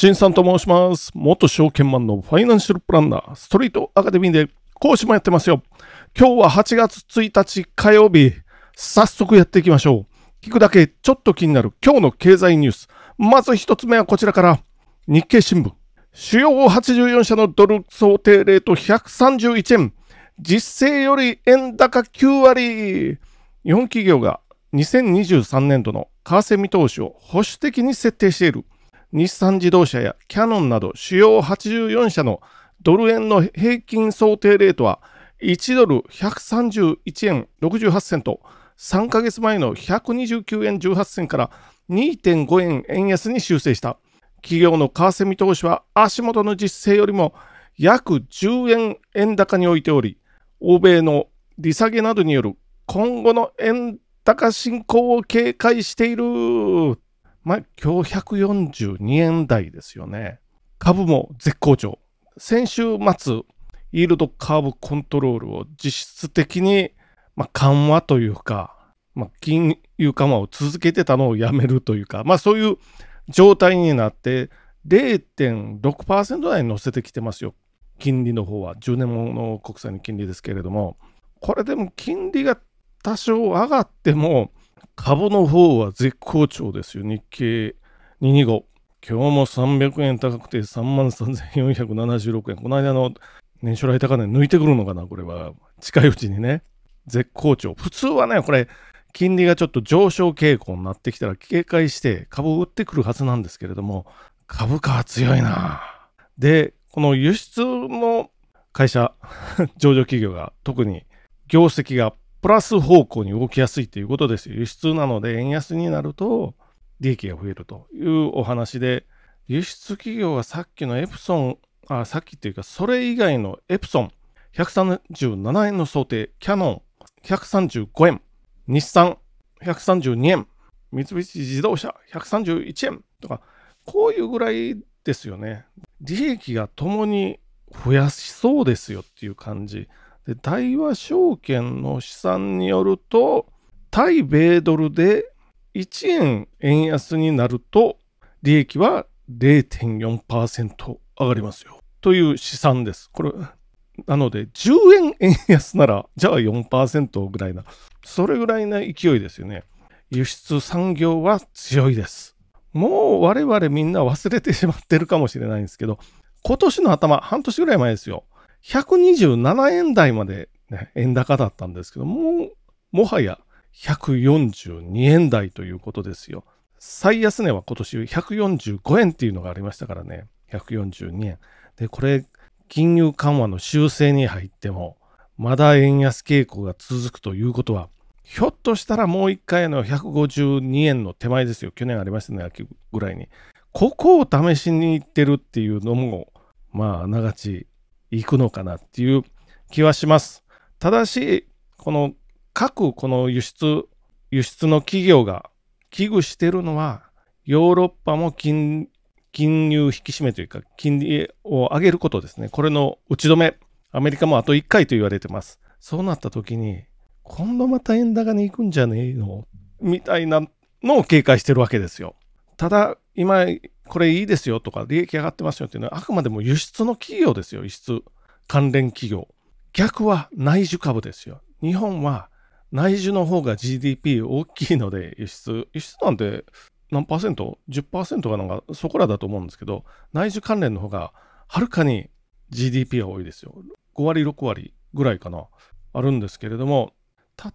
新さんと申します。元証券マンのファイナンシャルプランナー、ストリートアカデミーで講師もやってますよ。今日は8月1日火曜日。早速やっていきましょう。聞くだけちょっと気になる今日の経済ニュース。まず一つ目はこちらから。日経新聞。主要84社のドル想定レート131円。実勢より円高9割。日本企業が2023年度の為替見通しを保守的に設定している。日産自動車やキヤノンなど主要84社のドル円の平均想定レートは1ドル131円68銭と3ヶ月前の129円18銭から2.5円円安に修正した。企業の為替見通しは足元の実勢よりも約10円円高においており、欧米の利下げなどによる今後の円高進行を警戒している。まあ、今日142円台ですよね。株も絶好調。先週末、イールドカーブコントロールを実質的に、まあ、緩和というか、まあ、金融緩和を続けてたのをやめるというか、まあ、そういう状態になって0.6%台に乗せてきてますよ。金利の方は10年もの国債の金利ですけれども、これでも金利が多少上がっても、株の方は絶好調ですよ。日経225。今日も300円高くて3万3476円。この間の年初来高値抜いてくるのかな？これは。近いうちにね。絶好調。普通はね、これ、金利がちょっと上昇傾向になってきたら警戒して株を売ってくるはずなんですけれども、株価は強いな。で、この輸出の会社、上場企業が特に業績がプラス方向に動きやすいということです。輸出なので円安になると利益が増えるというお話で、輸出企業はさっきのエプソン、あ、さっきっていうか、それ以外のエプソン、137円の想定、キャノン、135円、日産、132円、三菱自動車、131円とか、こういうぐらいですよね。利益がともに増やしそうですよっていう感じ。で大和証券の試算によると、対米ドルで1円円安になると、利益は0.4%上がりますよ。という試算です。これ、なので、10円円安なら、じゃあ4%ぐらいな、それぐらいな勢いですよね。輸出産業は強いです。もう我々みんな忘れてしまってるかもしれないんですけど、今年の頭、半年ぐらい前ですよ。127円台まで、ね、円高だったんですけど、も、もはや142円台ということですよ。最安値は今年145円っていうのがありましたからね。142円。で、これ、金融緩和の修正に入っても、まだ円安傾向が続くということは、ひょっとしたらもう一回の152円の手前ですよ。去年ありましたね、秋ぐらいに。ここを試しに行ってるっていうのも、まあ、あながち行くのかなっていう気はします。ただし、この各この輸出、輸出の企業が危惧してるのは、ヨーロッパも金金融引き締めというか、金利を上げることですね。これの打ち止め。アメリカもあと1回と言われてます。そうなった時に、今度また円高に行くんじゃねえの？みたいなのを警戒してるわけですよ。ただ、今、これいいですよとか、利益上がってますよっていうのは、あくまでも輸出の企業ですよ、輸出関連企業。逆は内需株ですよ。日本は内需の方が GDP 大きいので、輸出、輸出なんて何パーセント ?10% がなんかそこらだと思うんですけど、内需関連の方がはるかに GDP が多いですよ。5割、6割ぐらいかな。あるんですけれども、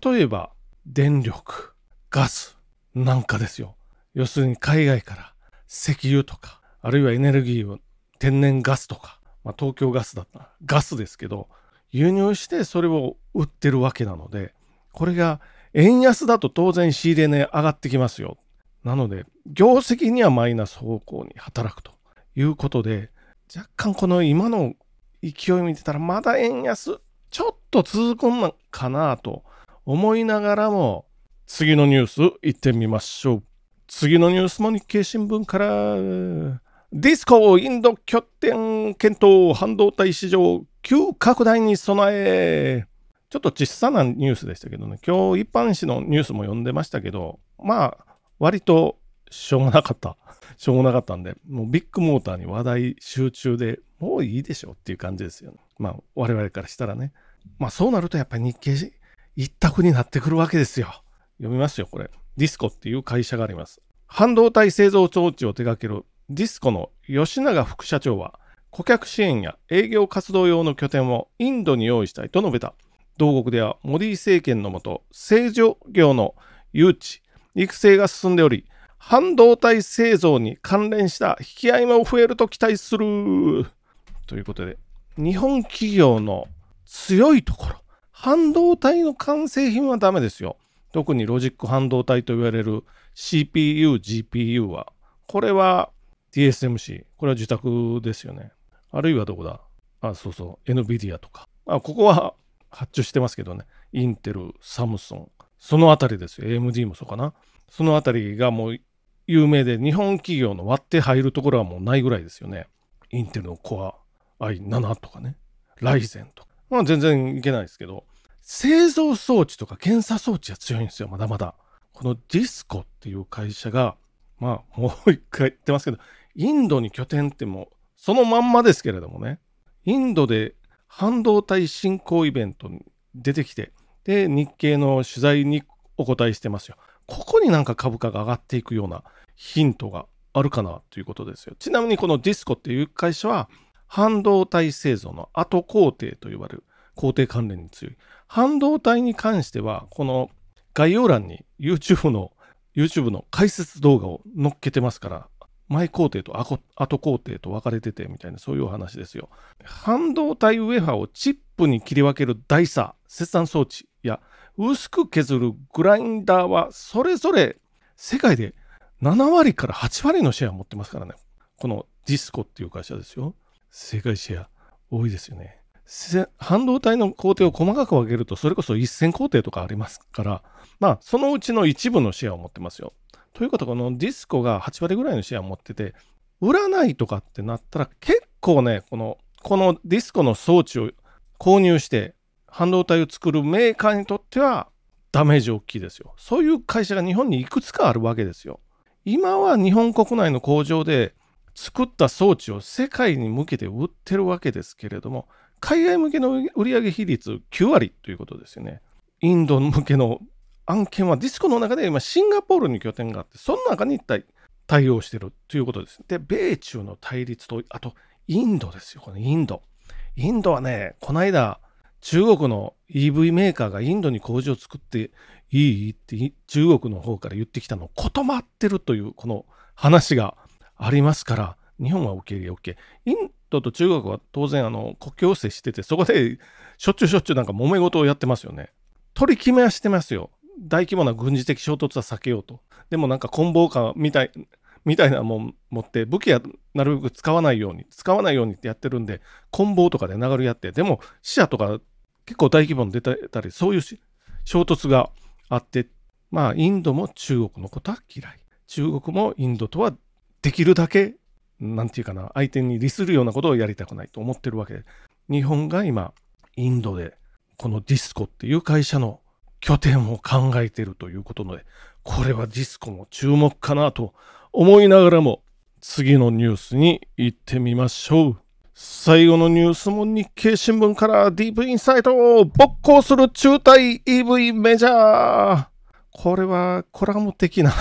例えば電力、ガスなんかですよ。要するに海外から石油とか、あるいはエネルギーを天然ガスとか、まあ、東京ガスだったガスですけど、輸入してそれを売ってるわけなので、これが円安だと当然仕入れ値上がってきますよ。なので、業績にはマイナス方向に働くということで、若干この今の勢い見てたらまだ円安ちょっと続くのかなと思いながらも、次のニュース行ってみましょう。次のニュースも日経新聞から、ディスコインド拠点検討半導体市場急拡大に備え。ちょっと小さなニュースでしたけどね、今日一般紙のニュースも読んでましたけど、まあ、割としょうがなかった。しょうがなかったんで、もうビッグモーターに話題集中でもういいでしょうっていう感じですよね。まあ我々からしたらね。まあそうなるとやっぱり日経一択になってくるわけですよ。読みますよ、これ。ディスコっていう会社があります。半導体製造装置を手掛けるディスコの吉永副社長は、顧客支援や営業活動用の拠点をインドに用意したいと述べた。同国ではモディ政権のもと、製造業の誘致、育成が進んでおり、半導体製造に関連した引き合いも増えると期待する。ということで、日本企業の強いところ、半導体の完成品はダメですよ。特にロジック半導体と言われる CPU、GPU は、これは TSMC、これは自宅ですよね。あるいはどこだ？あ、そうそう、NVIDIA とか。あ、ここは 発注してますけどね。インテル、サムソン、そのあたりですよ。AMD もそうかな。そのあたりがもう有名で、日本企業の割って入るところはもうないぐらいですよね。インテルのコア i7 とかね。ライゼンとか。まあ全然いけないですけど、製造装置とか検査装置は強いんですよ、まだまだ。このディスコっていう会社が、まあもう一回言ってますけど、インドに拠点ってもうそのまんまですけれどもね、インドで半導体振興イベントに出てきて、で、日経の取材にお答えしてますよ。ここになんか株価が上がっていくようなヒントがあるかなということですよ。ちなみにこのディスコっていう会社は半導体製造の後工程と呼ばれる工程関連に強い。半導体に関してはこの概要欄に YouTube の YouTube の解説動画を載っけてますから前工程と後工程と分かれててみたいなそういうお話ですよ。半導体ウェハーをチップに切り分ける台差、切断装置や薄く削るグラインダーはそれぞれ世界で7割から8割のシェアを持ってますからね。このディスコっていう会社ですよ。世界シェア多いですよね。半導体の工程を細かく分けるとそれこそ1000工程とかありますから、まあそのうちの一部のシェアを持ってますよ。ということはこのディスコが8割ぐらいのシェアを持ってて、売らないとかってなったら結構ね、このこのディスコの装置を購入して半導体を作るメーカーにとってはダメージ大きいですよ。そういう会社が日本にいくつかあるわけですよ。今は日本国内の工場で作った装置を世界に向けて売ってるわけですけれども、海外向けの売上比率9割ということですよね。インド向けの案件はディスコの中で今シンガポールに拠点があって、その中に一体対応してるということです。で、米中の対立と、あとインドですよ、このインド。インドはね、この間、中国の EV メーカーがインドに工場を作っていい？って中国の方から言ってきたのを断ってるというこの話がありますから、日本は受け入れ OK。インドと中国は当然あの国境を接してて、そこでしょっちゅうしょっちゅうなんか揉め事をやってますよね。取り決めはしてますよ。大規模な軍事的衝突は避けようと。でもなんか棍棒かみたいみたいなもん持って武器はなるべく使わないように使わないようにってやってるんで棍棒とかで流れやってでも死者とか結構大規模に出たりそういう衝突があってまあインドも中国のことは嫌い中国もインドとはできるだけなんていうかな相手に利するようなことをやりたくないと思ってるわけで日本が今インドでこのディスコっていう会社の拠点を考えてるということで、これはディスコも注目かなと思いながらも、次のニュースに行ってみましょう。最後のニュースも日経新聞からディープインサイトを勃興する中退 EV メジャー。これはコラム的な、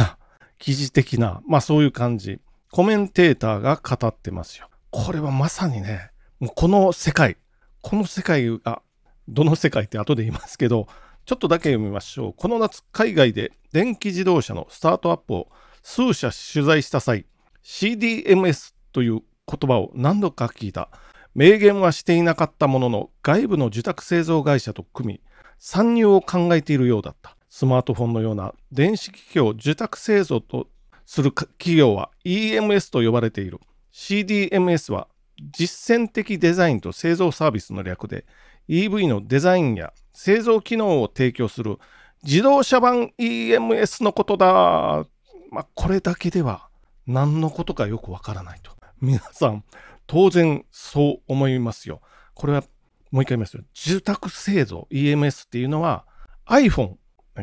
記事的な、まあそういう感じ。コメンテーターが語ってますよ。これはまさにね、もうこの世界、この世界が、どの世界って後で言いますけど、ちょっとだけ読みましょう。この夏、海外で電気自動車のスタートアップを数社取材した際、CDMS という言葉を何度か聞いた。明言はしていなかったものの、外部の受託製造会社と組み、参入を考えているようだった。スマートフォンのような電子機器を受託製造とする企業は EMS と呼ばれている。CDMS は実践的デザインと製造サービスの略で EV のデザインや製造機能を提供する自動車版 EMS のことだ。まあ、これだけでは何のことかよくわからないと。皆さん、当然そう思いますよ。これはもう一回言いますよ。住宅製造 EMS っていうのは iPhone、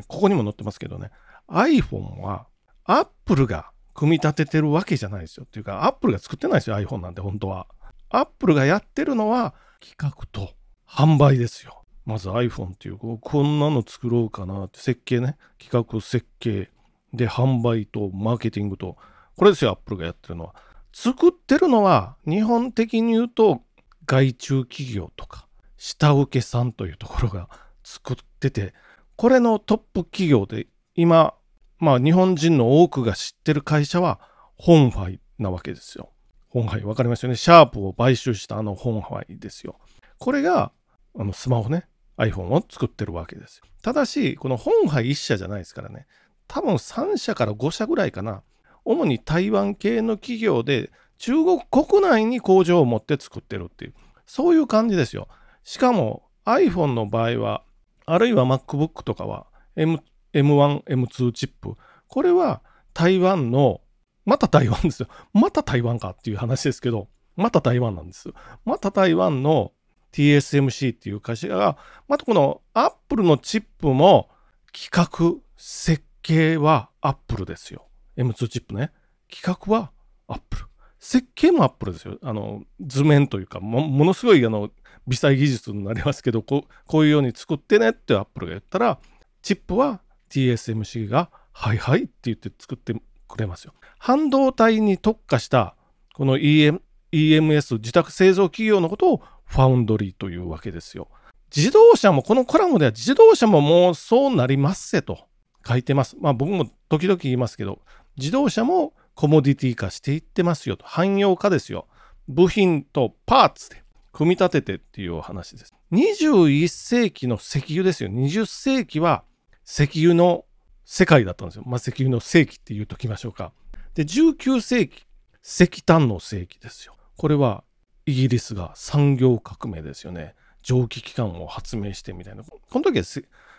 ここにも載ってますけどね、iPhone は Apple が組み立ててるわけじゃないですよ。っていうか、アップルが作ってないですよ、iPhone なんて本当は。アップルがやってるのは企画と販売ですよ。まず iPhone っていう、こんなの作ろうかなって設計ね。企画設計で販売とマーケティングと、これですよ、アップルがやってるのは。作ってるのは日本的に言うと外注企業とか下請けさんというところが作ってて、これのトップ企業で今、まあ日本人の多くが知ってる会社はホンハイなわけですよ。ホンハイわかりますよね？シャープを買収したあのホンハイですよ。これがあのスマホね、iPhone を作ってるわけですよ。ただし、このホンハイ1社じゃないですからね。多分3社から5社ぐらいかな。主に台湾系の企業で中国国内に工場を持って作ってるっていう、そういう感じですよ。しかも iPhone の場合は、あるいは MacBook とかは M2 M1、M2 チップ。これは台湾の、また台湾ですよ。また台湾かっていう話ですけど、また台湾なんですよ。また台湾の TSMC っていう会社が、またこの Apple のチップも企画、設計は Apple ですよ。M2 チップね。企画は Apple。設計も Apple ですよ。あの、図面というか、もものすごいあの微細技術になりますけどこう、こういうように作ってねって Apple が言ったら、チップは TSMC がはいはいって言って作ってくれますよ。半導体に特化したこの EM EMS 自宅製造企業のことをファウンドリーというわけですよ。自動車もこのコラムでは自動車ももうそうなりますせと書いてます。まあ僕も時々言いますけど自動車もコモディティ化していってますよと汎用化ですよ。部品とパーツで組み立ててっていうお話です。21世紀の石油ですよ。20世紀は石油の世界だったんですよ。まあ、石油の世紀って言うときましょうか。で、19世紀、石炭の世紀ですよ。これはイギリスが産業革命ですよね。蒸気機関を発明してみたいな。この時は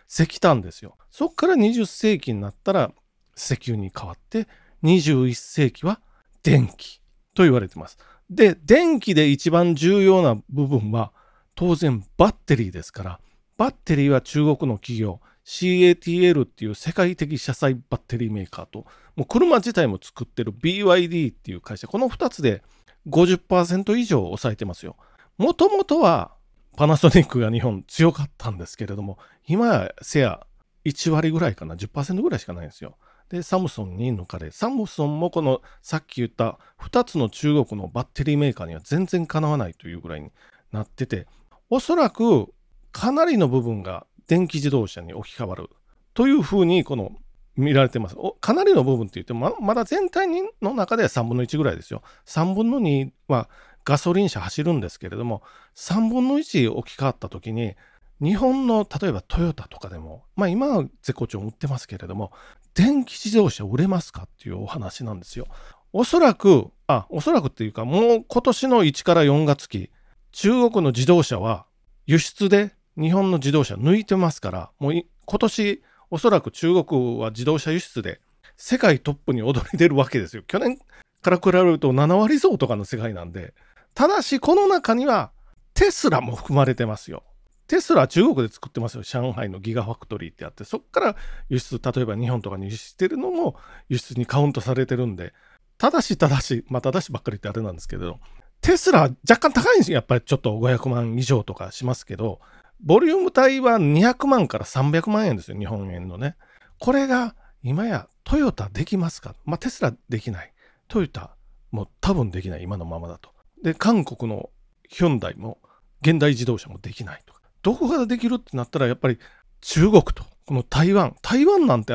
石炭ですよ。そこから20世紀になったら石油に変わって、21世紀は電気と言われてます。で、電気で一番重要な部分は当然バッテリーですから、バッテリーは中国の企業、CATL っていう世界的車載バッテリーメーカーと、もう車自体も作ってる BYD っていう会社、この2つで50%以上抑えてますよ。もともとはパナソニックが日本強かったんですけれども、今やせや1割ぐらいかな、10%ぐらいしかないんですよ。で、サムソンに抜かれ、サムソンもこのさっき言った2つの中国のバッテリーメーカーには全然かなわないというぐらいになってて、おそらくかなりの部分が電気自動車に置き換わるというふうにこの見られてます。かなりの部分って言ってもまだ全体の中では3分の1ぐらいですよ。3分の2はガソリン車走るんですけれども3分の1置き換わった時に日本の例えばトヨタとかでもまあ今は絶好調売ってますけれども電気自動車売れますかっていうお話なんですよ。おそらくあおそらくっていうかもう今年の1から4月期中国の自動車は輸出で日本の自動車抜いてますから、もう今年おそらく中国は自動車輸出で世界トップに躍り出るわけですよ。去年から比べると7割増とかの世界なんで。ただしこの中にはテスラも含まれてますよ。テスラは中国で作ってますよ。上海のギガファクトリーってあって、そこから輸出、例えば日本とかに輸出してるのも輸出にカウントされてるんで、ただし、ただし、まあ、ただしばっかりってあれなんですけど、テスラ若干高いんですよ。やっぱりちょっと500万以上とかしますけど、ボリューム帯は200万から300万円ですよ、日本円のね。これが今やトヨタできますか？まあ、テスラできない。トヨタも多分できない、今のままだと。で、韓国のヒョンダイも現代自動車もできないとか。どこができるってなったら、やっぱり中国と、この台湾。台湾なんて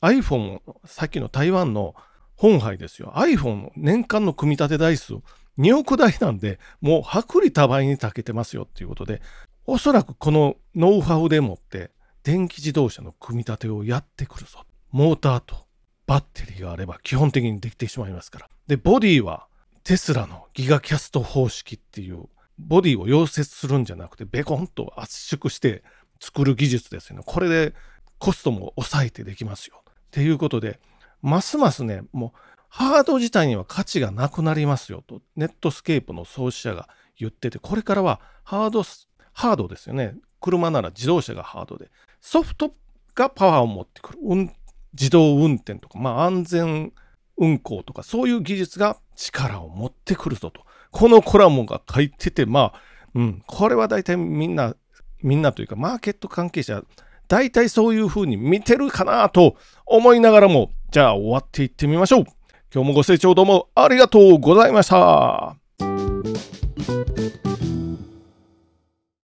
iPhone、さっきの台湾の本杯ですよ。iPhone 年間の組み立て台数2億台なんで、もう薄利多売に長けてますよっていうことで、おそらくこのノウハウでもって電気自動車の組み立てをやってくるぞ。モーターとバッテリーがあれば基本的にできてしまいますから。で、ボディはテスラのギガキャスト方式っていうボディを溶接するんじゃなくてベコンと圧縮して作る技術ですよね。これでコストも抑えてできますよ。っていうことで、ますますね、もうハード自体には価値がなくなりますよと、ネットスケープの創始者が言ってて、これからはハードハードですよね。車なら自動車がハードで、ソフトがパワーを持ってくる。自動運転とか、まあ安全運行とかそういう技術が力を持ってくるぞと。このコラムが書いてて、まあ、うん、これは大体みんな、みんなというかマーケット関係者、大体そういう風に見てるかなと思いながらも、じゃあ終わっていってみましょう。今日もご清聴どうもありがとうございました。